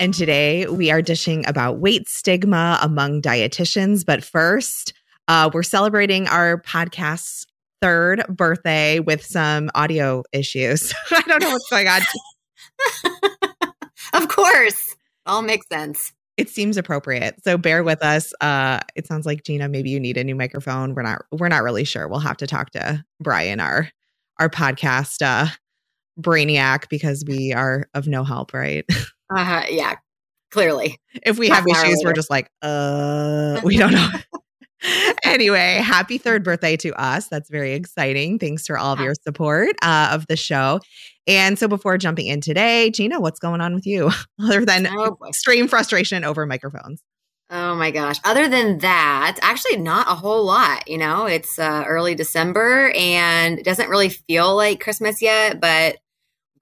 And today we are dishing about weight stigma among dietitians. But first, uh, we're celebrating our podcast's third birthday with some audio issues. I don't know what's going on. of course. All makes sense. It seems appropriate. So bear with us. Uh, it sounds like Gina, maybe you need a new microphone. We're not we're not really sure. We'll have to talk to Brian, our our podcast uh brainiac, because we are of no help, right? Uh, yeah, clearly. If we have issues, we're just like, uh, we don't know. anyway, happy third birthday to us. That's very exciting. Thanks for all of your support uh, of the show. And so, before jumping in today, Gina, what's going on with you other than oh, extreme frustration over microphones? Oh my gosh. Other than that, actually, not a whole lot. You know, it's uh, early December and it doesn't really feel like Christmas yet, but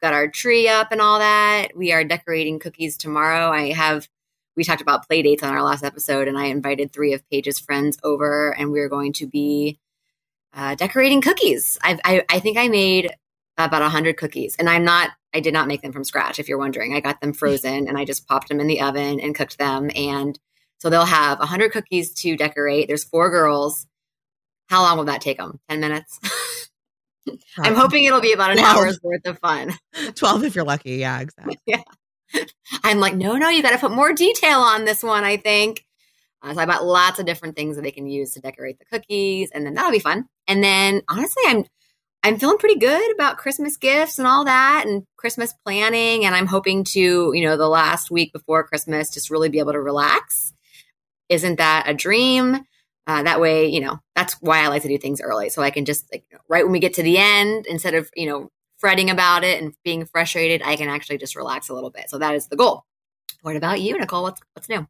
got our tree up and all that. We are decorating cookies tomorrow. I have we talked about play dates on our last episode, and I invited three of Paige's friends over, and we are going to be uh, decorating cookies. I've, I I think I made about a hundred cookies, and I'm not. I did not make them from scratch. If you're wondering, I got them frozen, and I just popped them in the oven and cooked them. And so they'll have a hundred cookies to decorate. There's four girls. How long will that take them? Ten minutes. I'm hoping it'll be about an 12. hour's worth of fun. 12 if you're lucky. Yeah, exactly. yeah. I'm like, no, no, you got to put more detail on this one, I think. Uh, so I bought lots of different things that they can use to decorate the cookies, and then that'll be fun. And then honestly, I'm I'm feeling pretty good about Christmas gifts and all that, and Christmas planning. And I'm hoping to, you know, the last week before Christmas, just really be able to relax. Isn't that a dream? Uh, that way, you know, that's why I like to do things early. So I can just like right when we get to the end, instead of, you know, fretting about it and being frustrated, I can actually just relax a little bit. So that is the goal. What about you, Nicole? What's what's new?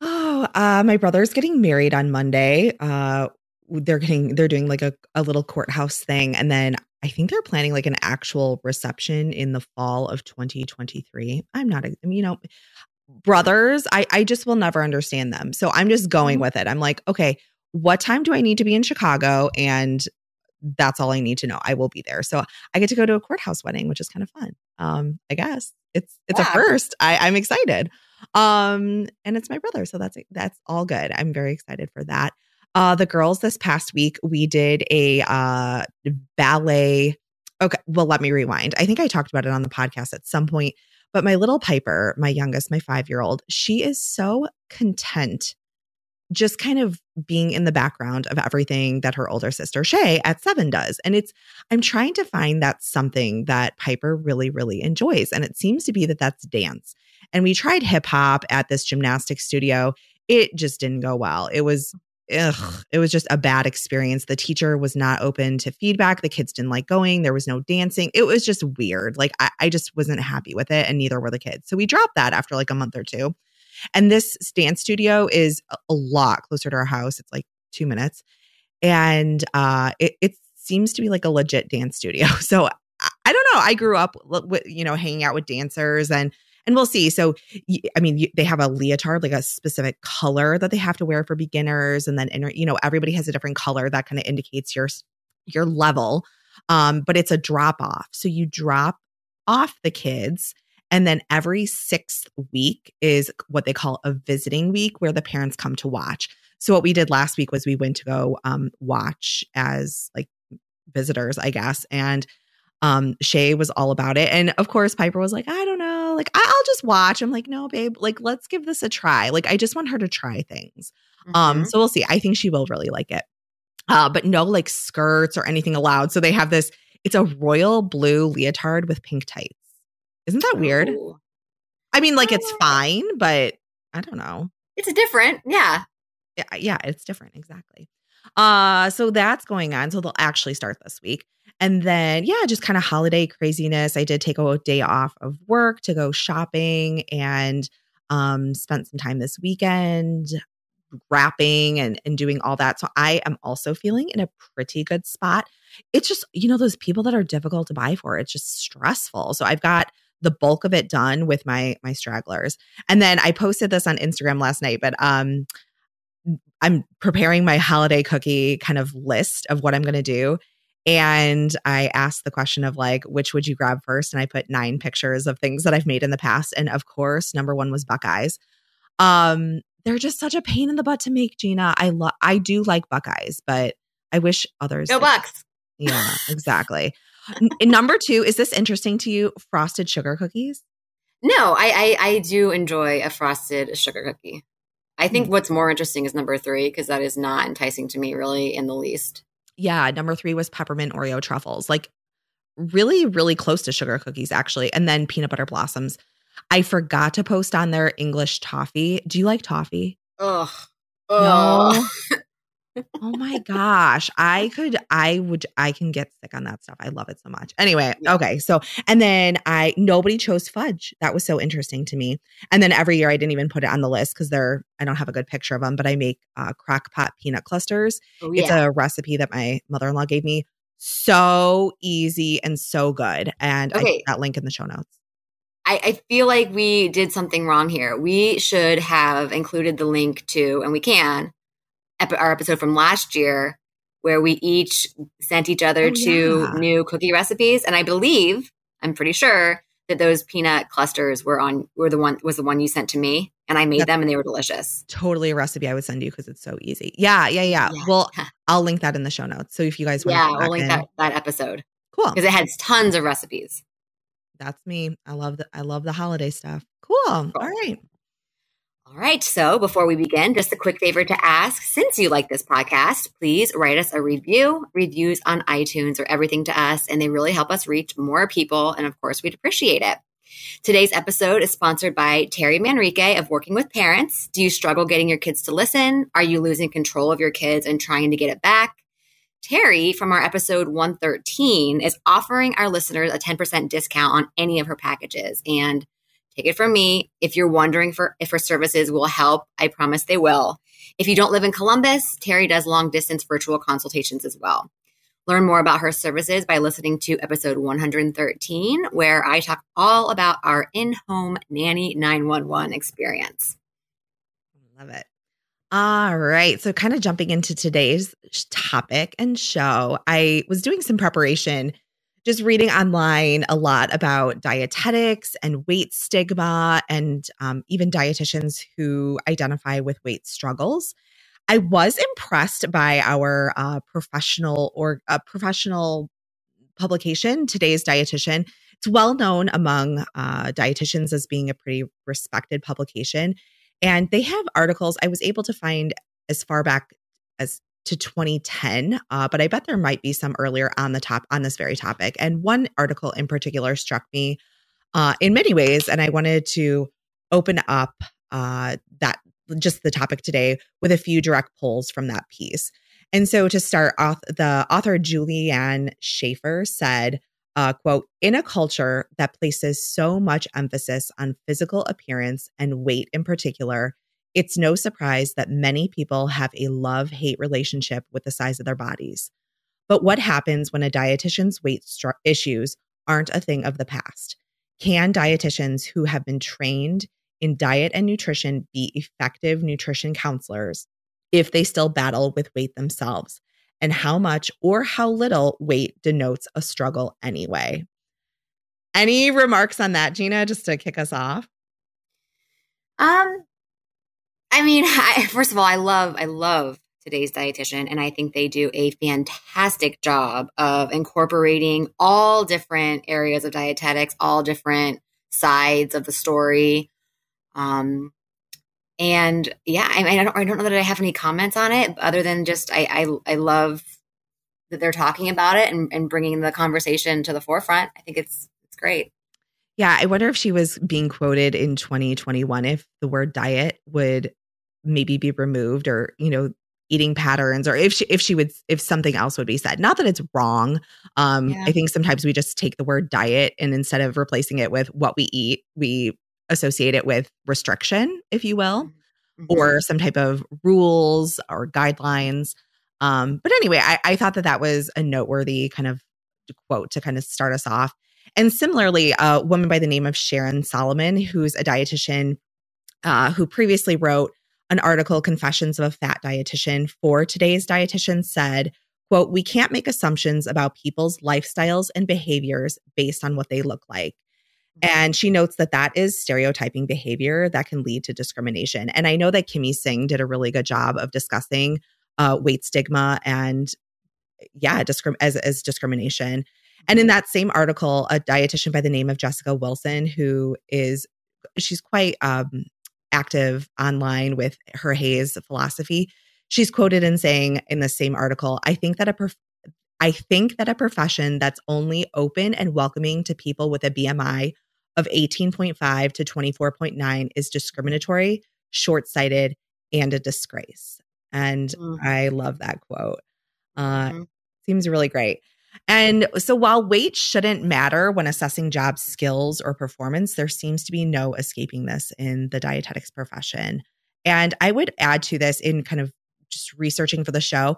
Oh, uh, my brother's getting married on Monday. Uh, they're getting they're doing like a, a little courthouse thing, and then I think they're planning like an actual reception in the fall of 2023. I'm not, you know, brothers, I, I just will never understand them. So I'm just going mm-hmm. with it. I'm like, okay, what time do I need to be in Chicago? And that's all I need to know. I will be there. So I get to go to a courthouse wedding, which is kind of fun. Um, I guess it's it's yeah. a first. I, I'm excited. Um, and it's my brother, so that's that's all good. I'm very excited for that. Uh, the girls this past week we did a uh ballet. Okay, well, let me rewind. I think I talked about it on the podcast at some point. But my little Piper, my youngest, my five year old, she is so content just kind of being in the background of everything that her older sister Shay at seven does. And it's, I'm trying to find that something that Piper really, really enjoys. And it seems to be that that's dance. And we tried hip hop at this gymnastics studio. It just didn't go well. It was ugh, it was just a bad experience. The teacher was not open to feedback. The kids didn't like going. There was no dancing. It was just weird. Like I, I just wasn't happy with it, and neither were the kids. So we dropped that after like a month or two. And this dance studio is a lot closer to our house. It's like two minutes, and uh, it, it seems to be like a legit dance studio. So I don't know. I grew up with you know hanging out with dancers and and we'll see. So, I mean, they have a leotard, like a specific color that they have to wear for beginners, and then you know everybody has a different color that kind of indicates your your level. Um, but it's a drop off, so you drop off the kids. And then every sixth week is what they call a visiting week where the parents come to watch. So what we did last week was we went to go um, watch as like visitors, I guess. And um, Shay was all about it. And of course, Piper was like, I don't know just watch. I'm like, no, babe, like let's give this a try. Like I just want her to try things. Um, mm-hmm. Um, so we'll see. I think she will really like it. Uh, but no like skirts or anything allowed. So they have this, it's a royal blue leotard with pink tights. Isn't that weird? Ooh. I mean, like it's fine, but I don't know. It's different. Yeah. Yeah, yeah, it's different. Exactly. Uh, so that's going on. So they'll actually start this week. And then, yeah, just kind of holiday craziness. I did take a day off of work to go shopping and um, spent some time this weekend wrapping and, and doing all that. So I am also feeling in a pretty good spot. It's just, you know, those people that are difficult to buy for, it's just stressful. So I've got the bulk of it done with my my stragglers. And then I posted this on Instagram last night, but um I'm preparing my holiday cookie kind of list of what I'm going to do. And I asked the question of like, which would you grab first? And I put nine pictures of things that I've made in the past. And of course, number one was Buckeyes. Um, they're just such a pain in the butt to make, Gina. I love I do like Buckeyes, but I wish others No bucks. Yeah, exactly. N- number two, is this interesting to you? Frosted sugar cookies? No, I, I, I do enjoy a frosted sugar cookie. I think Mm. what's more interesting is number three because that is not enticing to me really in the least. Yeah, number three was peppermint Oreo truffles. Like really, really close to sugar cookies, actually. And then peanut butter blossoms. I forgot to post on their English toffee. Do you like toffee? Ugh. No. Oh my gosh. I could, I would, I can get sick on that stuff. I love it so much. Anyway, Yeah. okay. So, and then I, nobody chose fudge. That was so interesting to me. And then every year I didn't even put it on the list because they're, I don't have a good picture of them, but I make uh, crock pot peanut clusters. Oh, It's a recipe that my mother in law gave me. So easy and so good. And I Okay. put that link in the show notes. I, I feel like we did something wrong here. We should have included the link to, and we can, ep- our episode from last year where we each sent each other Oh, two yeah. new cookie recipes. And I believe, I'm pretty sure that those peanut clusters were on, were the one, was the one you sent to me. And I made Yep. them and they were delicious. Totally a recipe I would send you because it's so easy. Yeah, yeah, yeah. Yeah. Well, I'll link that in the show notes. So if you guys want Yeah, we'll link that, that episode cool. because it had tons of recipes. That's me. I love the I love the holiday stuff. Cool. All right. All right. So before we begin, just a quick favor to ask since you like this podcast, please write us a review. Reviews on iTunes are everything to us, and they really help us reach more people. And of course, we'd appreciate it. Today's episode is sponsored by Terry Manrique of Working with Parents. Do you struggle getting your kids to listen? Are you losing control of your kids and trying to get it back? Terry from our episode 113 is offering our listeners a 10% discount on any of her packages. And take it from me, if you're wondering for if her services will help, I promise they will. If you don't live in Columbus, Terry does long distance virtual consultations as well. Learn more about her services by listening to episode 113, where I talk all about our in home nanny 911 experience. Love it. All right. So, kind of jumping into today's topic and show, I was doing some preparation, just reading online a lot about dietetics and weight stigma, and um, even dietitians who identify with weight struggles. I was impressed by our uh, professional or uh, professional publication, today's dietitian. It's well known among uh, dietitians as being a pretty respected publication. And they have articles I was able to find as far back as to 2010, uh, but I bet there might be some earlier on the top on this very topic. And one article in particular struck me uh, in many ways, and I wanted to open up uh, that just the topic today with a few direct pulls from that piece. And so to start off, the author Julianne Schaefer said, uh, quote, in a culture that places so much emphasis on physical appearance and weight in particular, it's no surprise that many people have a love hate relationship with the size of their bodies. But what happens when a dietitian's weight stru- issues aren't a thing of the past? Can dietitians who have been trained in diet and nutrition be effective nutrition counselors if they still battle with weight themselves? And how much or how little weight denotes a struggle anyway? Any remarks on that, Gina, just to kick us off? Um, I mean, I, first of all, I love, I love today's dietitian, and I think they do a fantastic job of incorporating all different areas of dietetics, all different sides of the story. Um, and yeah, I I don't, I don't know that I have any comments on it, other than just I, I, I love that they're talking about it and, and bringing the conversation to the forefront. I think it's, it's great. Yeah, I wonder if she was being quoted in 2021 if the word diet would maybe be removed or, you know, eating patterns or if she if she would if something else would be said. Not that it's wrong. Um Yeah. I think sometimes we just take the word diet and instead of replacing it with what we eat, we associate it with restriction, if you will. mm-hmm. or some type of rules or guidelines. Um, but anyway, I, I thought that that was a noteworthy kind of quote to kind of start us off. And similarly, a woman by the name of Sharon Solomon, who's a dietitian uh, who previously wrote an article, Confessions of a Fat Dietitian, for today's dietitian said, quote, we can't make assumptions about people's lifestyles and behaviors based on what they look like. And she notes that that is stereotyping behavior that can lead to discrimination. And I know that Kimmy Singh did a really good job of discussing uh, weight stigma and, yeah, discrim- as, as discrimination. And in that same article, a dietitian by the name of Jessica Wilson, who is, she's quite um, active online with her HAES philosophy, she's quoted in saying in the same article, I think that a prof- I think that a profession that's only open and welcoming to people with a BMI of 18.5 to 24.9 is discriminatory, short sighted, and a disgrace. And mm-hmm. I love that quote. Uh, mm-hmm. Seems really great. And so while weight shouldn't matter when assessing job skills or performance, there seems to be no escaping this in the dietetics profession. And I would add to this in kind of just researching for the show,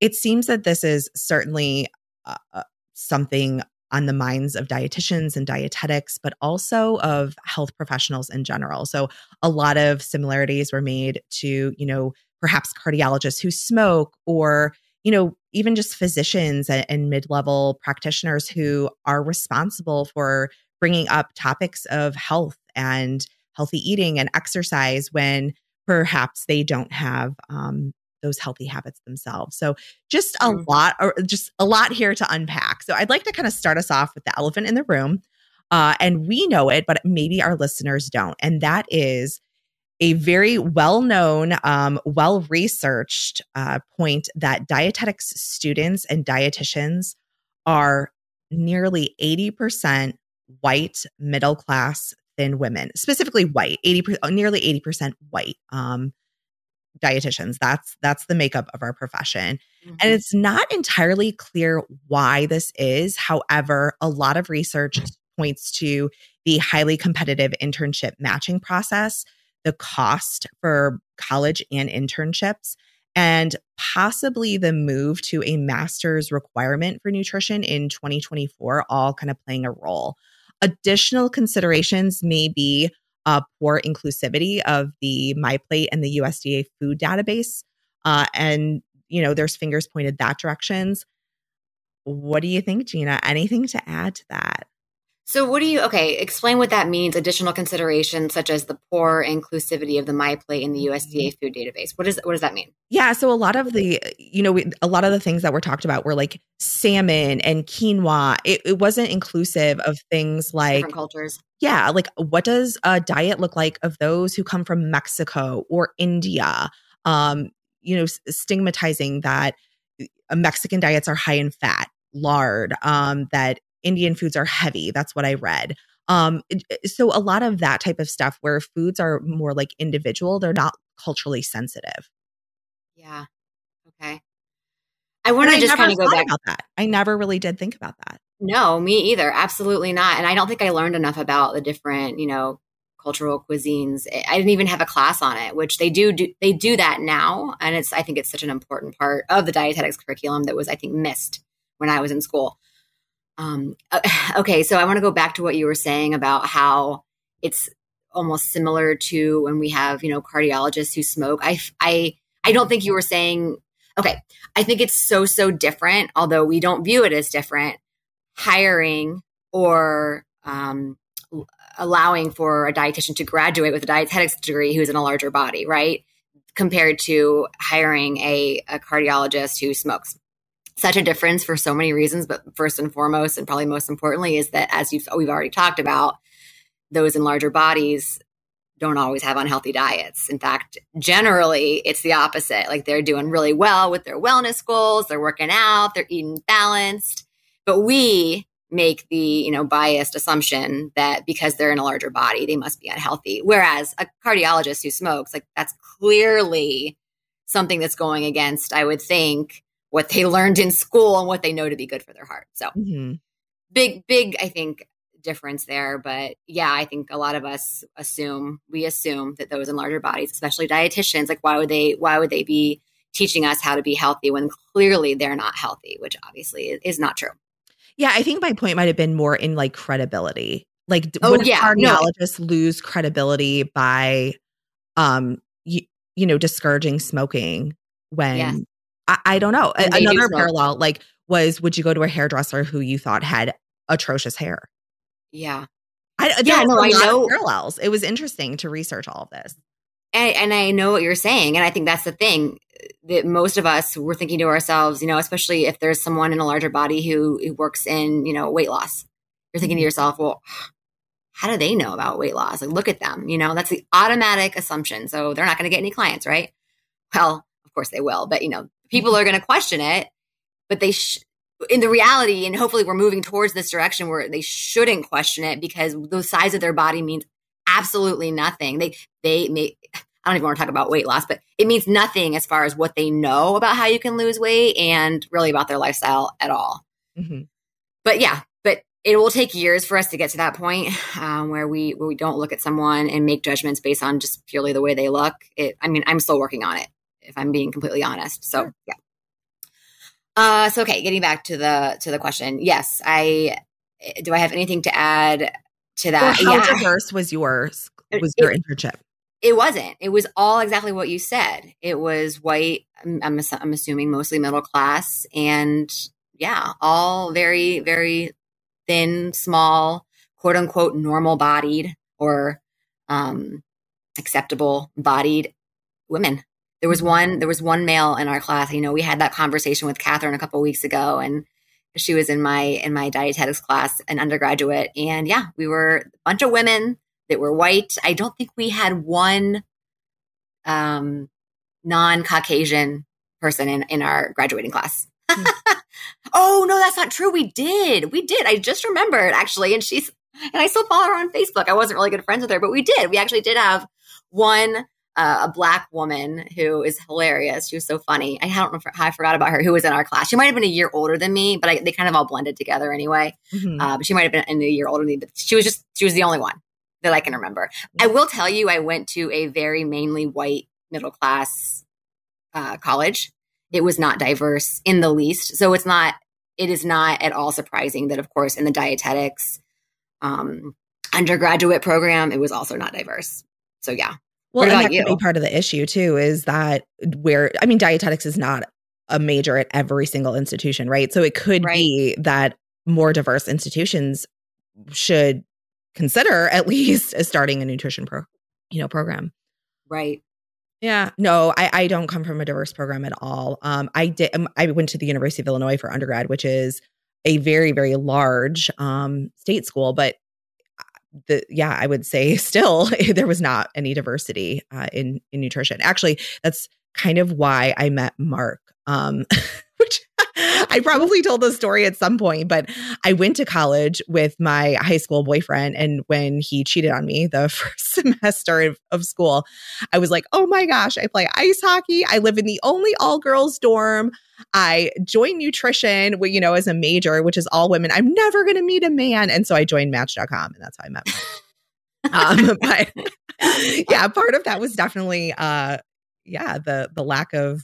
it seems that this is certainly uh, uh something on the minds of dietitians and dietetics, but also of health professionals in general. So a lot of similarities were made to, you know, perhaps cardiologists who smoke or, you know, even just physicians and, and mid level practitioners who are responsible for bringing up topics of health and healthy eating and exercise when perhaps they don't have um, those healthy habits themselves. So just a mm-hmm. lot or just a lot here to unpack. So I'd like to kind of start us off with the elephant in the room. Uh, and we know it, but maybe our listeners don't. And that is a very well known, um, well researched uh, point that dietetics students and dietitians are nearly 80% white, middle class, thin women, specifically white, 80 nearly 80% white. Um, dietitians that's that's the makeup of our profession mm-hmm. and it's not entirely clear why this is however a lot of research points to the highly competitive internship matching process the cost for college and internships and possibly the move to a master's requirement for nutrition in 2024 all kind of playing a role additional considerations may be uh, poor inclusivity of the MyPlate and the USDA food database. Uh, and, you know, there's fingers pointed that directions. What do you think, Gina? Anything to add to that? So, what do you, okay, explain what that means, additional considerations such as the poor inclusivity of the MyPlate in the USDA mm-hmm. food database. What, is, what does that mean? Yeah. So, a lot of the, you know, we, a lot of the things that were talked about were like salmon and quinoa. It, it wasn't inclusive of things like different cultures. Yeah. Like, what does a diet look like of those who come from Mexico or India? Um, you know, stigmatizing that uh, Mexican diets are high in fat, lard, um, that Indian foods are heavy. That's what I read. Um, so a lot of that type of stuff where foods are more like individual, they're not culturally sensitive. Yeah. Okay. I want to just kind of go back about that. I never really did think about that. No, me either. Absolutely not. And I don't think I learned enough about the different, you know, cultural cuisines. I didn't even have a class on it, which they do, do they do that now, and it's I think it's such an important part of the dietetics curriculum that was I think missed when I was in school. Um, okay, so I want to go back to what you were saying about how it's almost similar to when we have you know cardiologists who smoke. I I I don't think you were saying. Okay, I think it's so so different, although we don't view it as different. Hiring or um, allowing for a dietitian to graduate with a dietetics degree who's in a larger body, right? Compared to hiring a, a cardiologist who smokes such a difference for so many reasons. But first and foremost, and probably most importantly, is that as you've, we've already talked about, those in larger bodies don't always have unhealthy diets. In fact, generally it's the opposite. Like they're doing really well with their wellness goals, they're working out, they're eating balanced. But we make the, you know, biased assumption that because they're in a larger body, they must be unhealthy. Whereas a cardiologist who smokes, like that's clearly something that's going against, I would think, what they learned in school and what they know to be good for their heart. So mm-hmm. big, big, I think, difference there. But yeah, I think a lot of us assume we assume that those in larger bodies, especially dietitians, like why would they why would they be teaching us how to be healthy when clearly they're not healthy, which obviously is not true. Yeah, I think my point might have been more in like credibility. Like, oh, would yeah, cardiologists no. lose credibility by, um, you, you know, discouraging smoking when yeah. I, I, don't know. Another parallel, like, was would you go to a hairdresser who you thought had atrocious hair? Yeah. I, yeah, no, I know parallels. It was interesting to research all of this. And, and, I know what you're saying. And I think that's the thing that most of us were thinking to ourselves, you know, especially if there's someone in a larger body who, who works in, you know, weight loss. You're thinking to mm-hmm. yourself, well, how do they know about weight loss? Like, look at them. You know, that's the automatic assumption. So they're not going to get any clients, right? Well, of course they will, but, you know, people are going to question it, but they, sh- in the reality, and hopefully we're moving towards this direction where they shouldn't question it because the size of their body means absolutely nothing. They, they may, I don't even want to talk about weight loss, but it means nothing as far as what they know about how you can lose weight and really about their lifestyle at all. Mm-hmm. But yeah, but it will take years for us to get to that point um, where we where we don't look at someone and make judgments based on just purely the way they look. It, I mean, I'm still working on it, if I'm being completely honest. So yeah. Uh, so okay, getting back to the to the question. Yes, I do. I have anything to add to that? Well, how yeah. diverse was yours? Was your it, internship? It wasn't. It was all exactly what you said. It was white. I'm, I'm, I'm assuming mostly middle class, and yeah, all very very thin, small, quote unquote normal bodied or um, acceptable bodied women there was one there was one male in our class you know we had that conversation with catherine a couple weeks ago and she was in my in my dietetics class an undergraduate and yeah we were a bunch of women that were white. I don't think we had one um non-caucasian person in in our graduating class. Hmm. oh no that's not true. We did. We did. I just remembered actually and she's and i still follow her on facebook. I wasn't really good friends with her but we did. We actually did have one uh, a black woman who is hilarious. She was so funny. I don't know how I forgot about her. Who was in our class? She might have been a year older than me, but I, they kind of all blended together anyway. Mm-hmm. Uh, but she might have been a year older than me. But she was just she was the only one that I can remember. I will tell you, I went to a very mainly white middle class uh, college. It was not diverse in the least, so it's not. It is not at all surprising that, of course, in the dietetics um, undergraduate program, it was also not diverse. So yeah, well, and that you? could be part of the issue too, is that where I mean, dietetics is not a major at every single institution, right? So it could right. be that more diverse institutions should consider at least starting a nutrition pro, you know, program. Right. Yeah, no, I, I don't come from a diverse program at all. Um, I did. Um, I went to the University of Illinois for undergrad, which is a very, very large um, state school, but the yeah i would say still there was not any diversity uh, in in nutrition. Actually that's kind of why i met mark um which i probably told the story at some point but i went to college with my high school boyfriend and when he cheated on me the first semester of, of school i was like oh my gosh i play ice hockey i live in the only all girls dorm I joined nutrition, you know, as a major, which is all women. I'm never going to meet a man. And so I joined match.com and that's how I met um, but yeah, part of that was definitely, uh, yeah, the, the lack of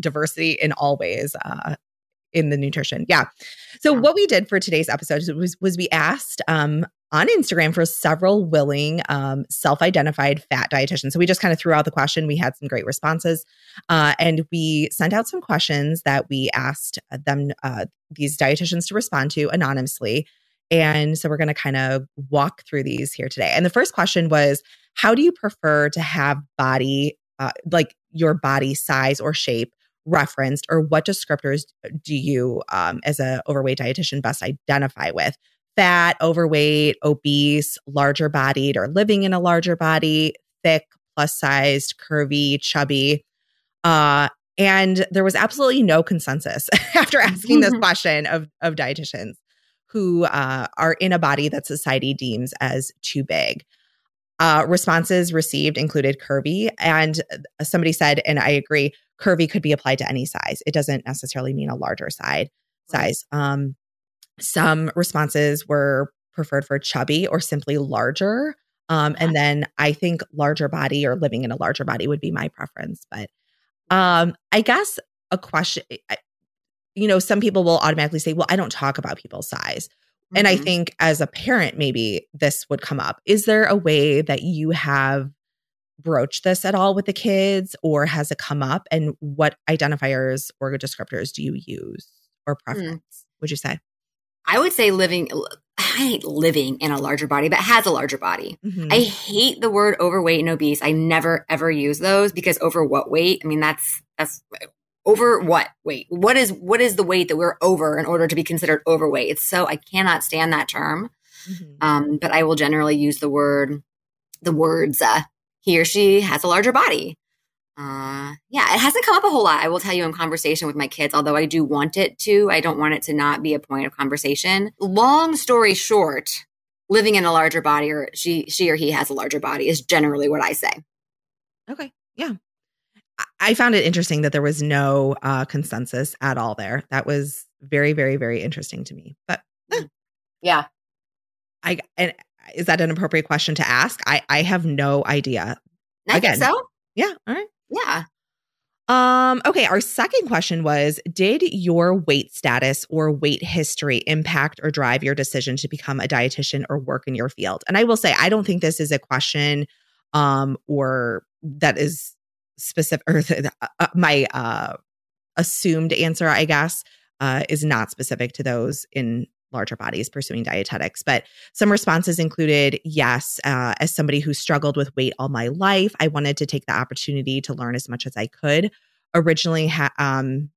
diversity in all ways, uh, in the nutrition. Yeah. So what we did for today's episode was, was we asked, um, on Instagram for several willing um, self identified fat dietitians. So we just kind of threw out the question. We had some great responses. Uh, and we sent out some questions that we asked them, uh, these dietitians, to respond to anonymously. And so we're going to kind of walk through these here today. And the first question was How do you prefer to have body, uh, like your body size or shape? Referenced or what descriptors do you um, as a overweight dietitian best identify with fat, overweight, obese, larger bodied, or living in a larger body, thick, plus sized, curvy, chubby. Uh, and there was absolutely no consensus after asking this question of, of dietitians who uh, are in a body that society deems as too big. Uh, responses received included curvy, and uh, somebody said, and I agree, curvy could be applied to any size. It doesn't necessarily mean a larger side size. Um, some responses were preferred for chubby or simply larger. Um, and then I think larger body or living in a larger body would be my preference. But um, I guess a question, you know, some people will automatically say, well, I don't talk about people's size. Mm-hmm. And I mm-hmm. think as a parent, maybe this would come up. Is there a way that you have broached this at all with the kids or has it come up? And what identifiers or descriptors do you use or hmm. preference, mm. would you say? I would say living I hate living in a larger body, but has a larger body. Mm-hmm. I hate the word overweight and obese. I never ever use those because over what weight? I mean, that's that's over what weight? What is what is the weight that we're over in order to be considered overweight? It's so I cannot stand that term. Mm-hmm. Um, but I will generally use the word the words uh, he or she has a larger body. Uh, yeah, it hasn't come up a whole lot. I will tell you in conversation with my kids, although I do want it to. I don't want it to not be a point of conversation. Long story short, living in a larger body or she she or he has a larger body is generally what I say. Okay. Yeah. I found it interesting that there was no uh, consensus at all there. That was very, very, very interesting to me. But eh. yeah, I and is that an appropriate question to ask? I I have no idea. I Again, think so. Yeah. All right. Yeah. Um, okay, our second question was Did your weight status or weight history impact or drive your decision to become a dietitian or work in your field? And I will say, I don't think this is a question um, or that is specific, or uh, uh, my uh, assumed answer, I guess, uh, is not specific to those in larger bodies pursuing dietetics. But some responses included yes, uh, as somebody who struggled with weight all my life, I wanted to take the opportunity to learn as much as I could. Originally, ha- um,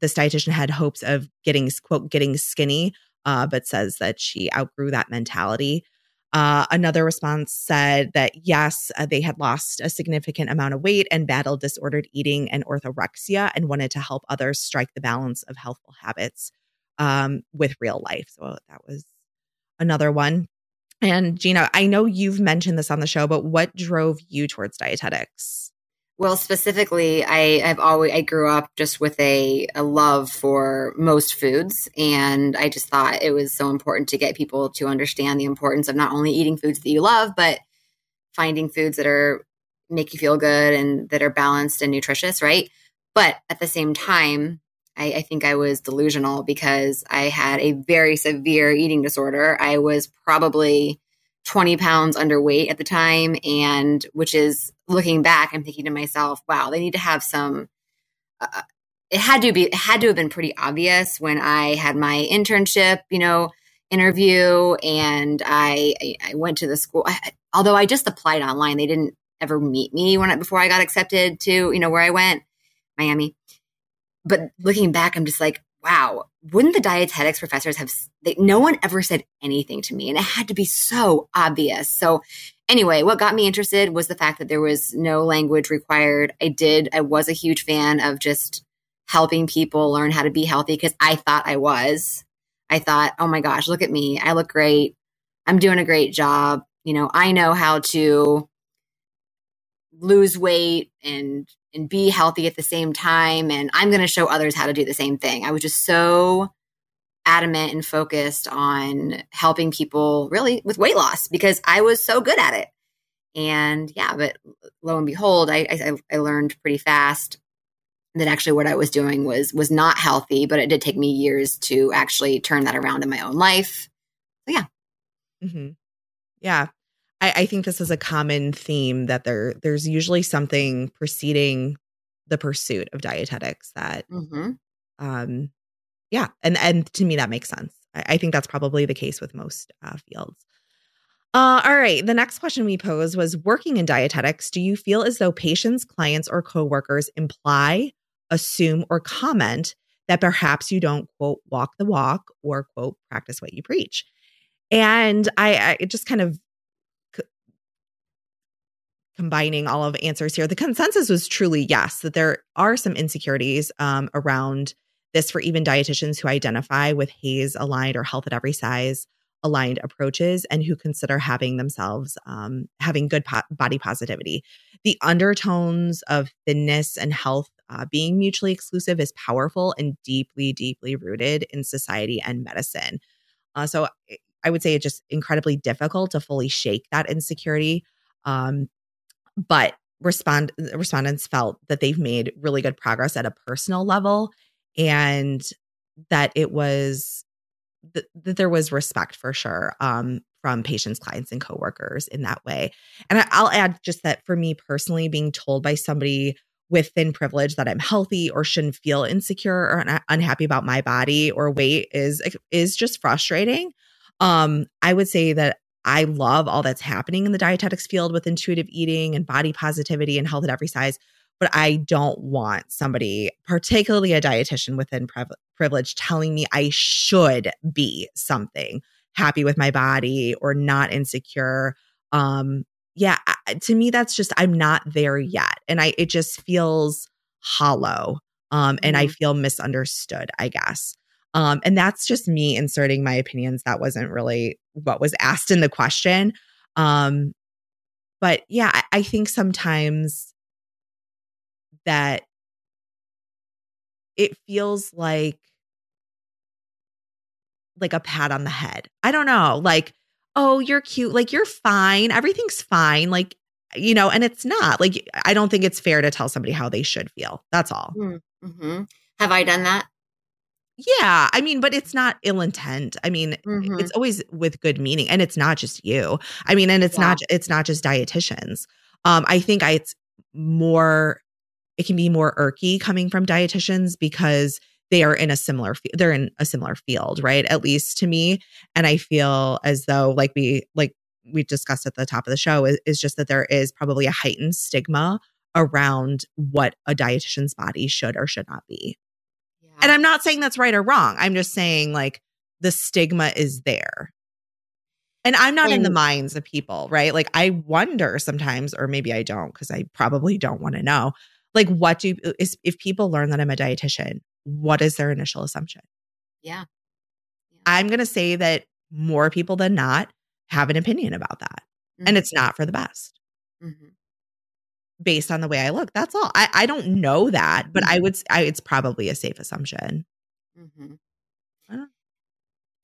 this dietitian had hopes of getting, quote, getting skinny, uh, but says that she outgrew that mentality. Uh, another response said that yes, uh, they had lost a significant amount of weight and battled disordered eating and orthorexia and wanted to help others strike the balance of healthful habits um, with real life. So that was another one. And Gina, I know you've mentioned this on the show, but what drove you towards dietetics? Well, specifically, I, I've always I grew up just with a, a love for most foods, and I just thought it was so important to get people to understand the importance of not only eating foods that you love, but finding foods that are make you feel good and that are balanced and nutritious, right? But at the same time, I, I, think I was delusional because I had a very severe eating disorder. I was probably 20 pounds underweight at the time. And which is looking back, I'm thinking to myself, wow, they need to have some. Uh, it had to be, it had to have been pretty obvious when I had my internship, you know, interview and I, I went to the school. I, although I just applied online, they didn't ever meet me when I, before I got accepted to, you know, where I went, Miami but looking back, I'm just like, wow, wouldn't the dietetics professors have, they, no one ever said anything to me. And it had to be so obvious. So, anyway, what got me interested was the fact that there was no language required. I did, I was a huge fan of just helping people learn how to be healthy because I thought I was. I thought, oh my gosh, look at me. I look great. I'm doing a great job. You know, I know how to lose weight and and be healthy at the same time and i'm going to show others how to do the same thing. I was just so adamant and focused on helping people really with weight loss because i was so good at it. And yeah but lo and behold i i, I learned pretty fast that actually what i was doing was was not healthy but it did take me years to actually turn that around in my own life. So yeah. Mm-hmm. yeah I, I think this is a common theme that there there's usually something preceding the pursuit of dietetics that mm-hmm. um yeah and and to me that makes sense i, I think that's probably the case with most uh, fields uh, all right. The next question we posed was working in dietetics, do you feel as though patients, clients, or coworkers imply, assume, or comment that perhaps you don't, quote, walk the walk or, quote, practice what you preach? And I, I just kind of combining all of answers here, the consensus was truly yes, that there are some insecurities um, around this for even dietitians who identify with HAES aligned or health at every size aligned approaches and who consider having themselves um, having good po- body positivity. The undertones of thinness and health uh, being mutually exclusive is powerful and deeply, deeply rooted in society and medicine. Uh, so I would say it's just incredibly difficult to fully shake that insecurity. Um, but respond respondents felt that they've made really good progress at a personal level and that it was that, that there was respect for sure um, from patients, clients, and coworkers in that way. And I, I'll add just that for me personally, being told by somebody with thin privilege that I'm healthy or shouldn't feel insecure or un- unhappy about my body or weight is is just frustrating. Um, I would say that I love all that's happening in the dietetics field with intuitive eating and body positivity and health at every size but I don't want somebody, particularly a dietitian within privilege, telling me I should be something happy with my body or not insecure. Um, yeah, to me, that's just, I'm not there yet. And I, it just feels hollow. Um, and mm-hmm. I feel misunderstood, I guess. Um, and that's just me inserting my opinions. That wasn't really what was asked in the question. Um, but yeah, I, I think sometimes that it feels like like a pat on the head. I don't know, like, oh, you're cute, like you're fine, everything's fine, like you know, and it's not. Like I don't think it's fair to tell somebody how they should feel. That's all. Mm, mm-hmm. Have I done that? Yeah, I mean, but it's not ill intent. I mean, mm-hmm. it's always with good meaning, and it's not just you. I mean, and it's yeah. not it's not just dietitians. Um, I think I, it's more it can be more irky coming from dietitians because they are in a similar they're in a similar field right at least to me and i feel as though like we like we discussed at the top of the show is, is just that there is probably a heightened stigma around what a dietitian's body should or should not be. And i'm not saying that's right or wrong i'm just saying like the stigma is there and I'm not and, in the minds of people, right? Like I wonder sometimes, or maybe I don't, because I probably don't want to know like what do is if people learn that i'm a dietitian what is their initial assumption yeah, yeah. i'm going to say that more people than not have an opinion about that mm-hmm. and it's not for the best mm-hmm. Based on the way i look that's all i, I don't know that but mm-hmm. i would I, it's probably a safe assumption mm-hmm.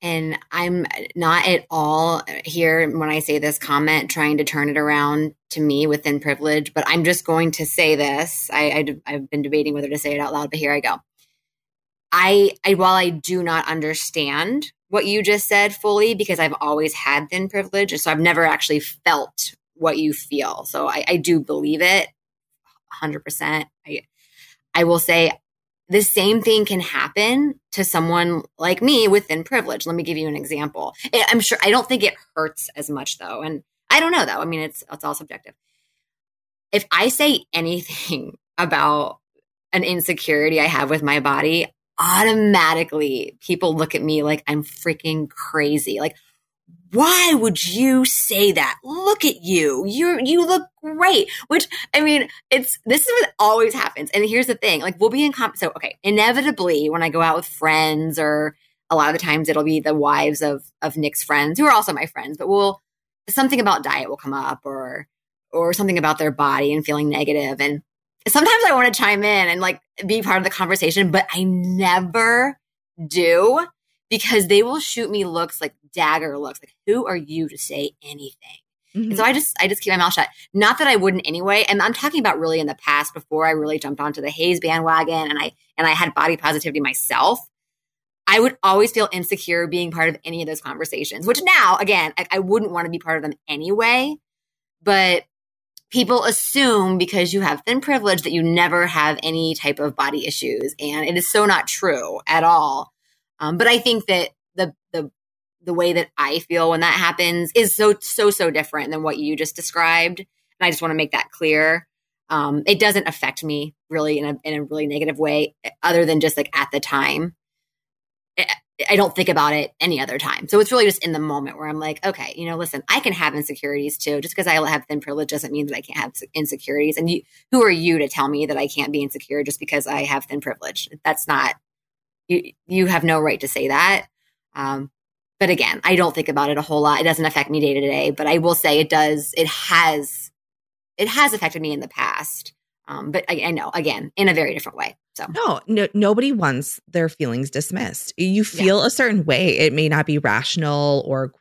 And I'm not at all here when I say this comment trying to turn it around to me within privilege, but I'm just going to say this. I, I, have been debating whether to say it out loud, but here I go. I, I, while I do not understand what you just said fully, because I've always had thin privilege, so I've never actually felt what you feel. So I, I do believe it 100%. I, I will say the same thing can happen to someone like me within privilege. Let me give you an example. I'm sure I don't think it hurts as much though. And I don't know though. I mean, it's it's all subjective. If I say anything about an insecurity I have with my body, automatically people look at me like I'm freaking crazy. Like, why would you say that? Look at you. You you look great. Which I mean, it's this is what always happens. And here's the thing: like we'll be in comp. So okay, inevitably when I go out with friends, or a lot of the times it'll be the wives of of Nick's friends who are also my friends, but we'll something about diet will come up, or or something about their body and feeling negative, and sometimes I want to chime in and like be part of the conversation, but I never do because they will shoot me looks like dagger looks like who are you to say anything? Mm-hmm. and so i just i just keep my mouth shut. Not that i wouldn't anyway and i'm talking about really in the past before i really jumped onto the HAES bandwagon and i and i had body positivity myself i would always feel insecure being part of any of those conversations which now again i, I wouldn't want to be part of them anyway but people assume because you have thin privilege that you never have any type of body issues and it is so not true at all um, but I think that the the the way that I feel when that happens is so so so different than what you just described, and I just want to make that clear. Um, it doesn't affect me really in a in a really negative way, other than just like at the time. I don't think about it any other time. So it's really just in the moment where I'm like, okay, you know, listen, I can have insecurities too. Just because I have thin privilege doesn't mean that I can't have insecurities. And you, who are you to tell me that I can't be insecure just because I have thin privilege? That's not you, you have no right to say that. Um, but again, I don't think about it a whole lot. It doesn't affect me day to day, but I will say it does. It has, it has affected me in the past. Um, but I, I, know again in a very different way. So no, no, nobody wants their feelings dismissed. You feel yeah. a certain way. It may not be rational or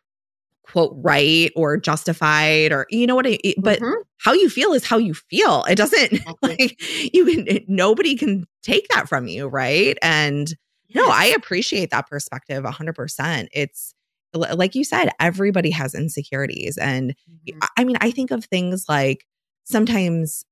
quote right or justified or you know what I but Mhm. how you feel is how you feel. It doesn't Exactly. like you can nobody can take that from you, right? And no, I appreciate that perspective 100%. It's like you said, everybody has insecurities and Mhm. I- mean, I think of things like sometimes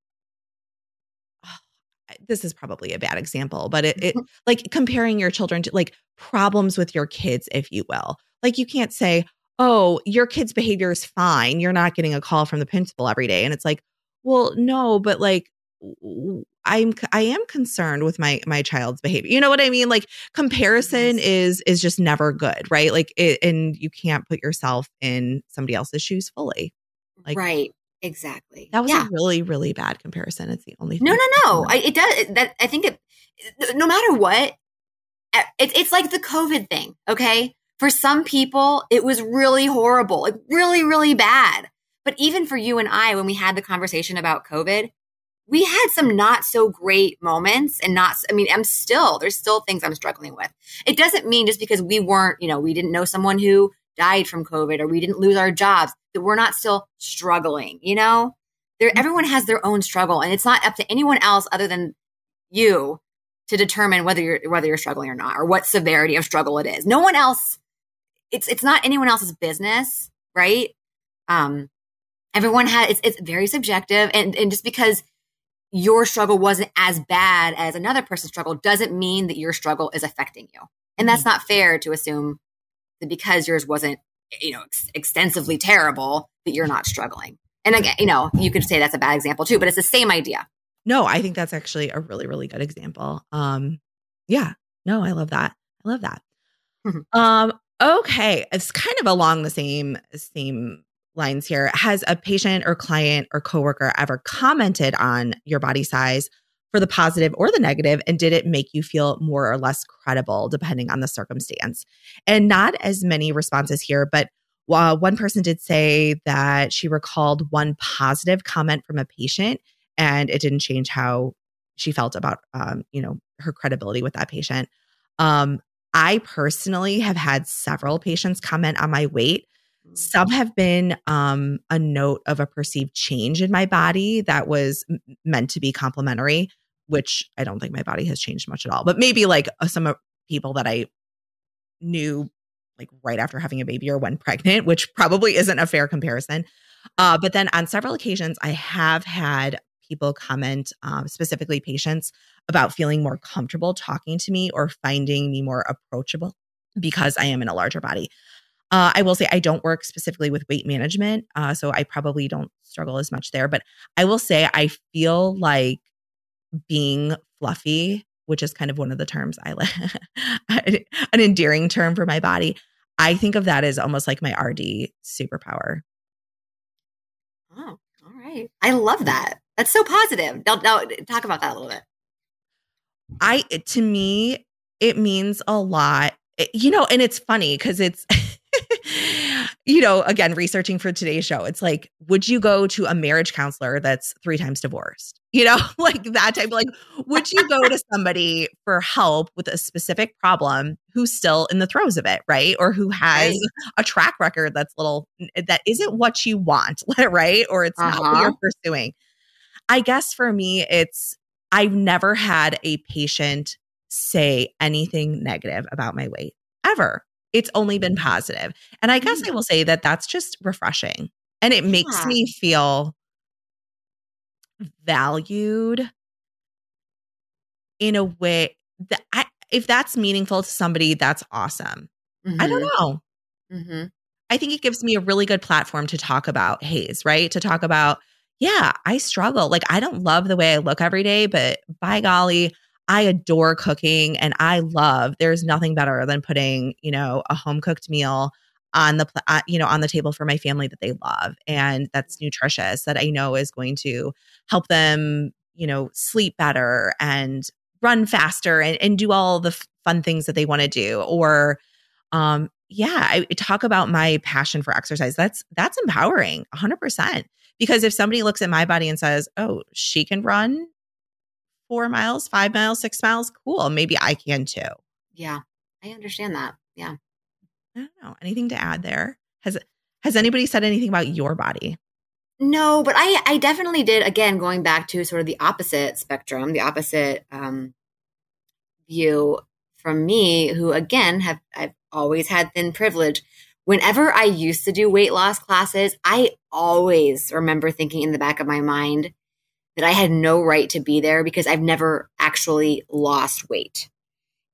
this is probably a bad example, but it, it like comparing your children to like problems with your kids, if you will. Like you can't say, oh, your kid's behavior is fine. You're not getting a call from the principal every day. And it's like, well, no, but like I'm I am concerned with my my child's behavior. You know what I mean? Like comparison is is just never good, right? Like it, and you can't put yourself in somebody else's shoes fully. Like right. Exactly. that was yeah. a really really bad comparison. It's the only thing No, no, no. I, it does. That I think it. No matter what, it, it's like the COVID thing. Okay, for some people, it was really horrible, like really, really bad. But even for you and I, when we had the conversation about COVID, we had some not so great moments, and not. I mean, I'm still there's still things I'm struggling with. It doesn't mean just because we weren't, you know, we didn't know someone who died from COVID or we didn't lose our jobs that we're not still struggling. You know, there everyone has their own struggle and it's not up to anyone else other than you to determine whether you're whether you're struggling or not or what severity of struggle it is no one else it's it's not anyone else's business right um everyone has it's, it's very subjective and and just because your struggle wasn't as bad as another person's struggle doesn't mean that your struggle is affecting you and that's not fair to assume that because yours wasn't you know ex- extensively terrible that you're not struggling and again you know you could say that's a bad example too but it's the same idea No, I think that's actually a really, really good example. Um, yeah, no, I love that. I love that. Mhm. Um, okay, it's kind of along the same same lines here. Has a patient or client or coworker ever commented on your body size for the positive or the negative, and did it make you feel more or less credible depending on the circumstance? And not as many responses here, but while one person did say that she recalled one positive comment from a patient and it didn't change how she felt about um, you know her credibility with that patient um, i personally have had several patients comment on my weight some have been um, a note of a perceived change in my body that was m- meant to be complimentary which i don't think my body has changed much at all but maybe like uh, some uh, people that i knew like right after having a baby or when pregnant which probably isn't a fair comparison uh, but then on several occasions i have had people comment, um, specifically patients, about feeling more comfortable talking to me or finding me more approachable because I am in a larger body. Uh, I will say I don't work specifically with weight management, uh, so I probably don't struggle as much there. But I will say I feel like being fluffy, which is kind of one of the terms I like, an endearing term for my body. I think of that as almost like my RD superpower. Oh, all right. I love that. That's so positive. Now, now talk about that a little bit. I to me it means a lot. It- you know, and it's funny because it's you know, again, researching for today's show, it's like, would you go to a marriage counselor that's three times divorced? You know, like that type. Like, would you go to somebody for help with a specific problem who's still in the throes of it, right? Or who has Right. a track record that's little that isn't what you want, right? Or it's not what Uh-huh. you're pursuing. I guess for me, it's I've never had a patient say anything negative about my weight ever. It's only been mm. positive. And I guess mm. I will say that that's just refreshing. And it makes me feel valued in a way that I, if that's meaningful to somebody, that's awesome. I don't mm-hmm. know. Mm-hmm. I think it gives me a really good platform to talk about HAES, right? To talk about, yeah, I struggle. Like, I don't love the way I look every day, but by golly, I adore cooking and I love, there's nothing better than putting, you know, a home cooked meal on the, uh, you know, on the table for my family that they love and that's nutritious that I know is going to help them, you know, sleep better and run faster and, and do all the f- fun things that they want to do. Or, um, yeah, I talk about my passion for exercise. That's that's empowering, 100%. Because if somebody looks at my body and says, "Oh, she can run 4 miles, 5 miles, 6 miles, cool, maybe I can too." Yeah, I understand that. Yeah. I don't know. Anything to add there? Has Has anybody said anything about your body? No, but I I definitely did. Again, going back to sort of the opposite spectrum, the opposite um, view from me, who again have I've always had thin privilege. Whenever I used to do weight loss classes, I always remember thinking in the back of my mind that I had no right to be there because I've never actually lost weight.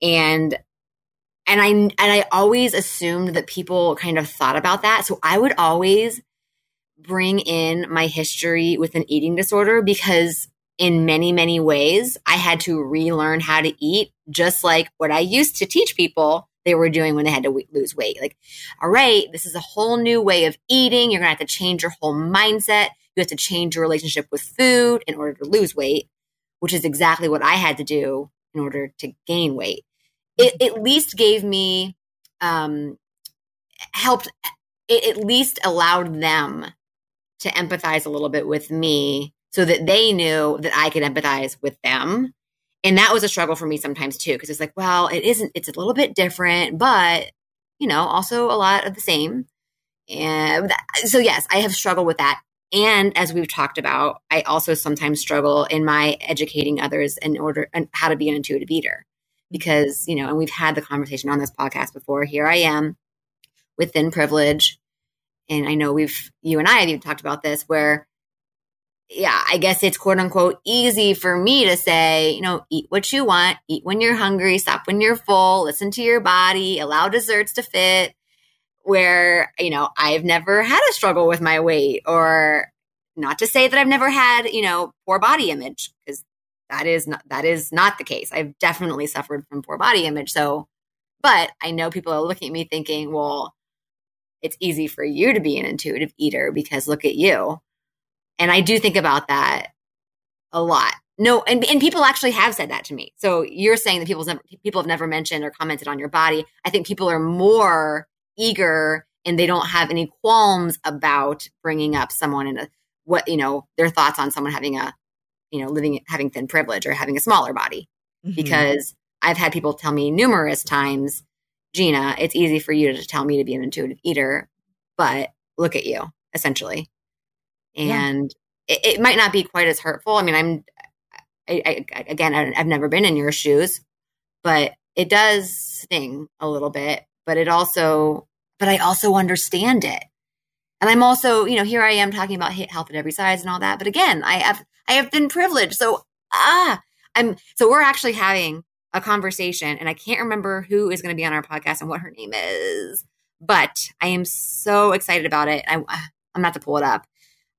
And and I and I always assumed that people kind of thought about that. So I would always bring in my history with an eating disorder because in many many ways I had to relearn how to eat just like what I used to teach people they were doing when they had to w- lose weight. Like, all right, this is a whole new way of eating. You're going to have to change your whole mindset. You have to change your relationship with food in order to lose weight, which is exactly what I had to do in order to gain weight it at least gave me um helped it at least allowed them to empathize a little bit with me so that they knew that I could empathize with them. And that was a struggle for me sometimes too, because it's like, well, it isn't, it's a little bit different, but you know, also a lot of the same. And so, yes, I have struggled with that. And as we've talked about, I also sometimes struggle in my educating others in order and how to be an intuitive eater because, you know, and we've had the conversation on this podcast before. Here I am within privilege. And I know we've, you and I have even talked about this where, yeah, I guess it's quote unquote easy for me to say, you know, eat what you want, eat when you're hungry, stop when you're full, listen to your body, allow desserts to fit. Where, you know, I've never had a struggle with my weight or not to say that I've never had, you know, poor body image because that is not that is not the case. I've definitely suffered from poor body image. So, but I know people are looking at me thinking, well, it's easy for you to be an intuitive eater because look at you. And I do think about that a lot. No, and, and people actually have said that to me. So you're saying that people's never, people have never mentioned or commented on your body. I think people are more eager and they don't have any qualms about bringing up someone in a what you know their thoughts on someone having a you know, living, having thin privilege or having a smaller body. Mm-hmm. Because I've had people tell me numerous times, Gina, it's easy for you to tell me to be an intuitive eater, but look at you, essentially. And yeah. it, it, might not be quite as hurtful. I mean, I'm, I, I, again, I, I've never been in your shoes, but it does sting a little bit, but it also, but I also understand it. And I'm also, you know, here I am talking about health at every size and all that. But again, I have I have been privileged. So ah, I'm so we're actually having a conversation, and I can't remember who is going to be on our podcast and what her name is, but I am so excited about it. I, I'm not to pull it up.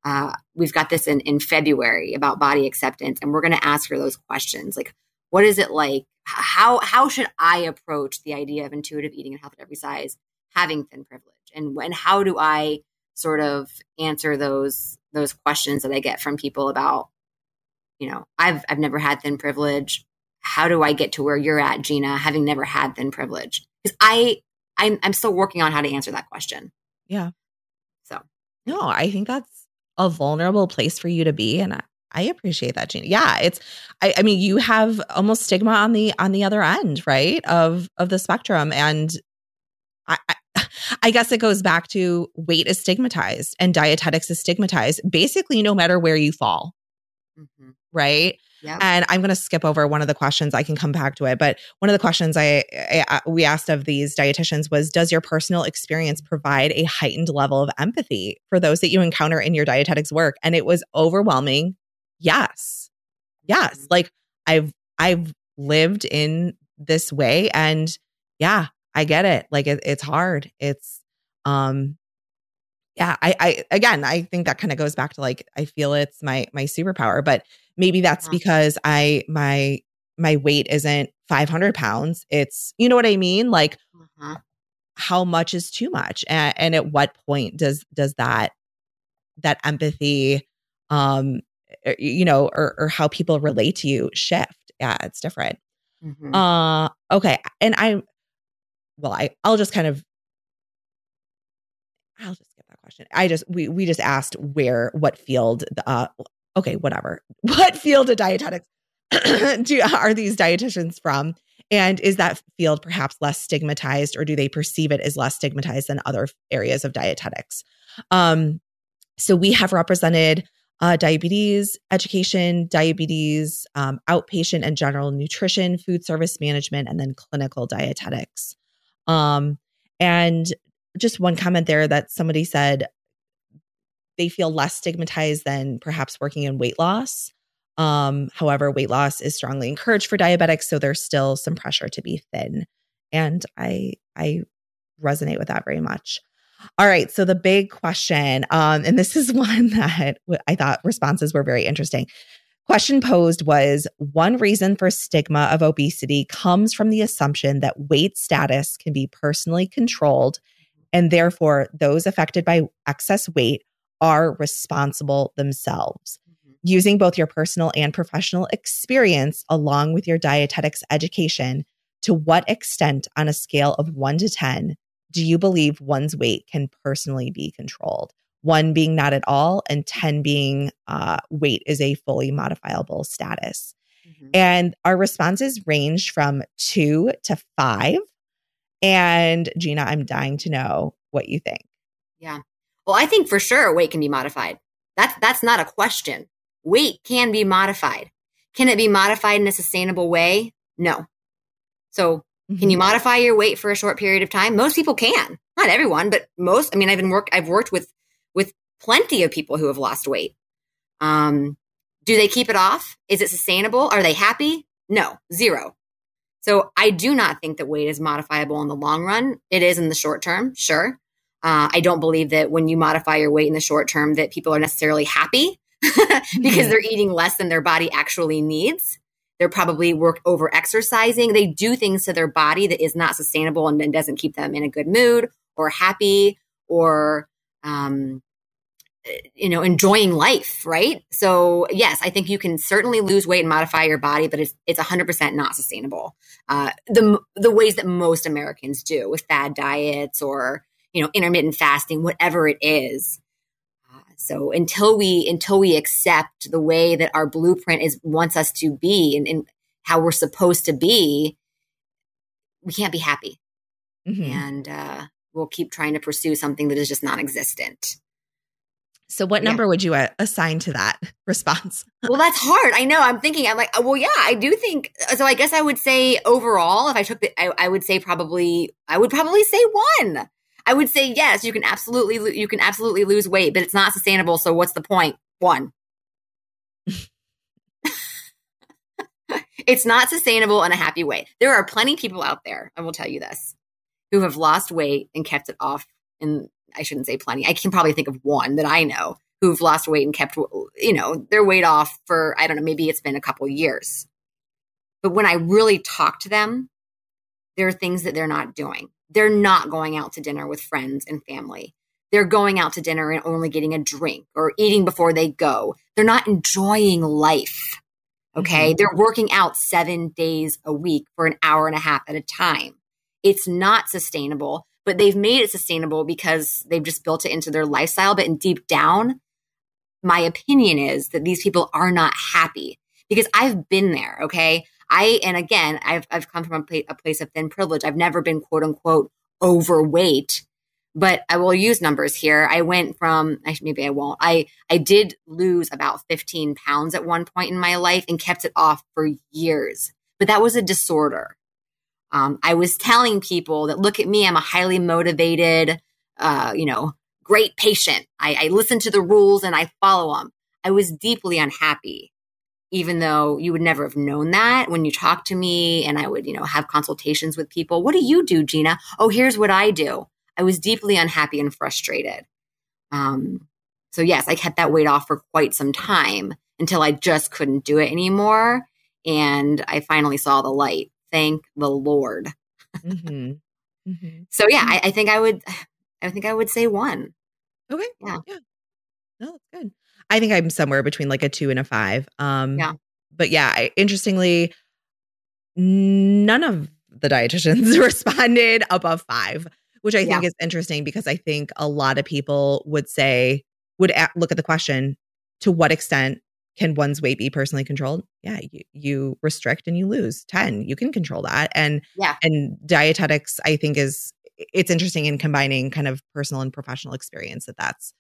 Uh, we've got this in in February about body acceptance, and we're going to ask her those questions like, what is it like? How how should I approach the idea of intuitive eating and health at every size, having thin privilege, and and how do I sort of answer those those questions that I get from people about you know, I've I've never had thin privilege. How do I get to where you're at, Gina, having never had thin privilege? Because I I'm I'm still working on how to answer that question. Yeah. So no, I think that's a vulnerable place for you to be. And I, I appreciate that, Gina. Yeah, it's I, I mean, you have almost stigma on the on the other end, right? Of of the spectrum. And I guess it goes back to weight is stigmatized and dietetics is stigmatized, basically, no matter where you fall. Mm-hmm right? Yeah. And I'm going to skip over one of the questions. I can come back to it, but one of the questions I, I, we asked of these dietitians was, "Does your personal experience provide a heightened level of empathy for those that you encounter in your dietetics work?" And it was overwhelming. Yes, yes. Mm-hmm. Like I've I've lived in this way, and yeah, I get it. Like it, it's hard. It's um yeah i i again i think that kind of goes back to like i feel it's my my superpower but maybe that's uh-huh. because i my my weight isn't 500 pounds it's you know what i mean like uh-huh. how much is too much and, and at what point does does that that empathy um er, you know or, or how people relate to you shift yeah it's different mm-hmm. uh okay and i well i i'll just kind of i'll just skip that question. I just we we just asked where what field the, uh okay, whatever. What field of dietetics do are these dietitians from? And is that field perhaps less stigmatized or do they perceive it as less stigmatized than other areas of dietetics? Um, so we have represented uh, diabetes education, diabetes, um, outpatient and general nutrition, food service management, and then clinical dietetics. Um, and just one comment there that somebody said they feel less stigmatized than perhaps working in weight loss. Um, however, weight loss is strongly encouraged for diabetics, so there's still some pressure to be thin. And I I resonate with that very much. All right, so the big question, um, and this is one that I thought responses were very interesting. Question posed was one reason for stigma of obesity comes from the assumption that weight status can be personally controlled, and therefore those affected by excess weight are responsible themselves. Mm-hmm. Using both your personal and professional experience along with your dietetics education, to what extent on a scale of one to 10 do you believe one's weight can personally be controlled? One being not at all, and 10 being uh, weight is a fully modifiable status. Mm-hmm. And our responses range from two to five. And Gina, I'm dying to know what you think. Yeah. Well, I think for sure weight can be modified. That's that's not a question. Weight can be modified. Can it be modified in a sustainable way? No. So Mm-hmm. Can you mm-hmm. modify your weight for a short period of time? Most people can. Not everyone, but most. I mean, I've been work. I've worked with plenty of people who have lost weight. Um, do they keep it off? Is it sustainable? Are they happy? No, zero. So I do not think that weight is modifiable in the long run. It is in the short term, sure. Uh, I don't believe that when you modify your weight in the short term that people are necessarily happy because mm-hmm. they're eating less than their body actually needs. They're probably work over exercising. They do things to their body that is not sustainable and, and doesn't keep them in a good mood or happy or, um, you know, enjoying life, right? So yes, I think you can certainly lose weight and modify your body, but it's it's 100% not sustainable. Uh, the the ways that most Americans do with fad diets or you know intermittent fasting, whatever it is. So until we until we accept the way that our blueprint is wants us to be and, and how we're supposed to be, we can't be happy. Mm-hmm. And uh, we'll keep trying to pursue something that is just non-existent. So, what number yeah. would you uh, assign to that response? well, that's hard. I know. I'm thinking. I'm like, well, yeah, I do think. So, I guess I would say overall, if I took the, I, I would say probably, I would probably say one. I would say yes, you can absolutely you can absolutely lose weight, but it's not sustainable. So what's the point? One. it's not sustainable in a happy way. There are plenty of people out there, I will tell you this, who have lost weight and kept it off. And I shouldn't say plenty. I can probably think of one that I know who've lost weight and kept, you know, their weight off for, I don't know, maybe it's been a couple years. But when I really talk to them, there are things that they're not doing they're not going out to dinner with friends and family. They're going out to dinner and only getting a drink or eating before they go. They're not enjoying life. Okay. Mm-hmm. They're working out seven days a week for an hour and a half at a time. It's not sustainable, but they've made it sustainable because they've just built it into their lifestyle. But in deep down, my opinion is that these people are not happy because I've been there. Okay. I, and again, I've, I've come from a, a place of thin privilege. I've never been quote unquote overweight, but I will use numbers here. I went from, maybe I won't, I, I did lose about 15 pounds at one point in my life and kept it off for years, but that was a disorder. Um, I was telling people that look at me, I'm a highly motivated, uh, you know, great patient. I, I listen to the rules and I follow them. I was deeply unhappy even though you would never have known that when you talk to me and I would, you know, have consultations with people. What do you do, Gina? Oh, here's what I do. I was deeply unhappy and frustrated. Um, so yes, I kept that weight off for quite some time until I just couldn't do it anymore. And I finally saw the light. Thank the Lord. Mm-hmm. Mm-hmm. So yeah, I, I think I would, I think I would say one. Okay. Yeah. Yeah. No, that's good. I think I'm somewhere between like a two and a five. Um, yeah. But yeah, I, interestingly, none of the dietitians responded above five, which I think is interesting because I think a lot of people would say, would a- look at the question to what extent can one's weight be personally controlled? Yeah, you, you restrict and you lose 10. You can control that. And yeah. and dietetics, I think, is it's interesting in combining kind of personal and professional experience that that's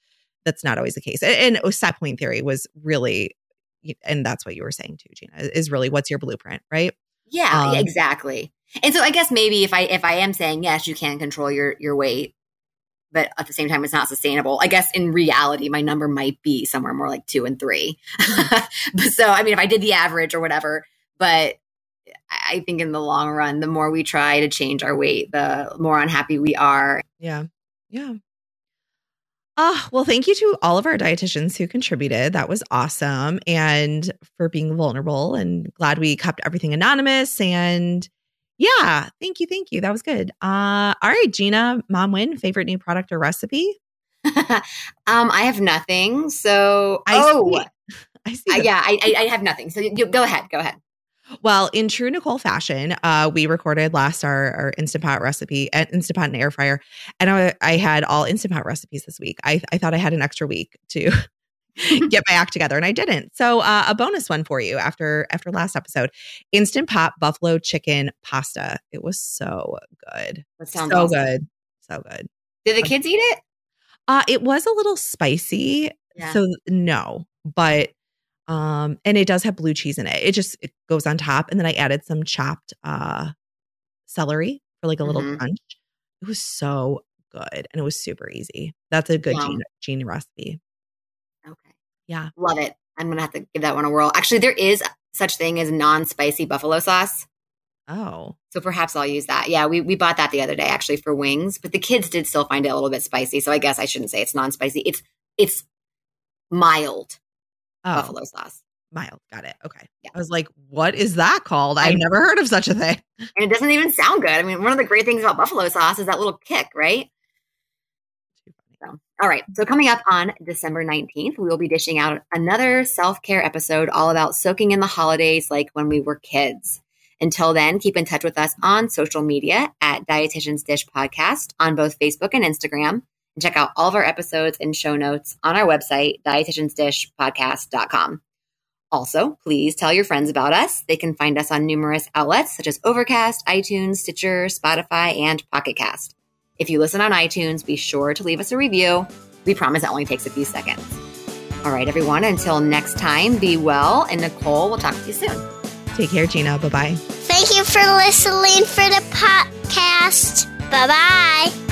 that's not always the case. And, and set point theory was really, and that's what you were saying too, Gina, is really what's your blueprint, right? Yeah, um, exactly. And so I guess maybe if I if I am saying yes, you can control your your weight, but at the same time it's not sustainable. I guess in reality, my number might be somewhere more like two and three. so I mean, if I did the average or whatever, but I think in the long run, the more we try to change our weight, the more unhappy we are. Yeah. Yeah. Ah, well, thank you to all of our dietitians who contributed. That was awesome. And for being vulnerable and glad we kept everything anonymous. And yeah, thank you. Thank you. That was good. Uh, all right, Gina, mom win, favorite new product or recipe? um, I have nothing. So, I oh, see. I see. Uh, yeah, I, I, have nothing. So you, go ahead. Go ahead. Well, in true Nicole fashion, uh, we recorded last our, our Instant Pot recipe at Instant Pot and Air Fryer. And I, I had all Instant Pot recipes this week. I, I thought I had an extra week to get my act together and I didn't. So uh, a bonus one for you after after last episode. Instant Pot buffalo chicken pasta. It was so good. That sounds so awesome. good. So good. Did the kids eat it? Uh it was a little spicy. Yeah. So no, but um, and it does have blue cheese in it. It just it goes on top. And then I added some chopped uh celery for like a little mm-hmm. crunch. It was so good and it was super easy. That's a good wow. Gene, Gene recipe. Yeah. Love it. I'm gonna have to give that one a whirl. Actually, there is such thing as non-spicy buffalo sauce. Oh. So perhaps I'll use that. Yeah, we, we bought that the other day actually for wings, but the kids did still find it a little bit spicy. So I guess I shouldn't say it's non-spicy. It's it's mild oh, buffalo sauce. Mild. Got it. Okay. Yeah. I was like, what is that called? I've never heard of such a thing. And it doesn't even sound good. I mean, one of the great things about buffalo sauce is that little kick, right? All right. So, coming up on December 19th, we will be dishing out another self care episode all about soaking in the holidays like when we were kids. Until then, keep in touch with us on social media at Dietitian's Dish Podcast on both Facebook and Instagram and check out all of our episodes and show notes on our website, dietitiansdishpodcast.com. Also, please tell your friends about us. They can find us on numerous outlets such as Overcast, iTunes, Stitcher, Spotify, and Pocket Cast. If you listen on iTunes, be sure to leave us a review. We promise it only takes a few seconds. All right, everyone, until next time, be well. And Nicole, we'll talk to you soon. Take care, Gina. Bye bye. Thank you for listening for the podcast. Bye bye.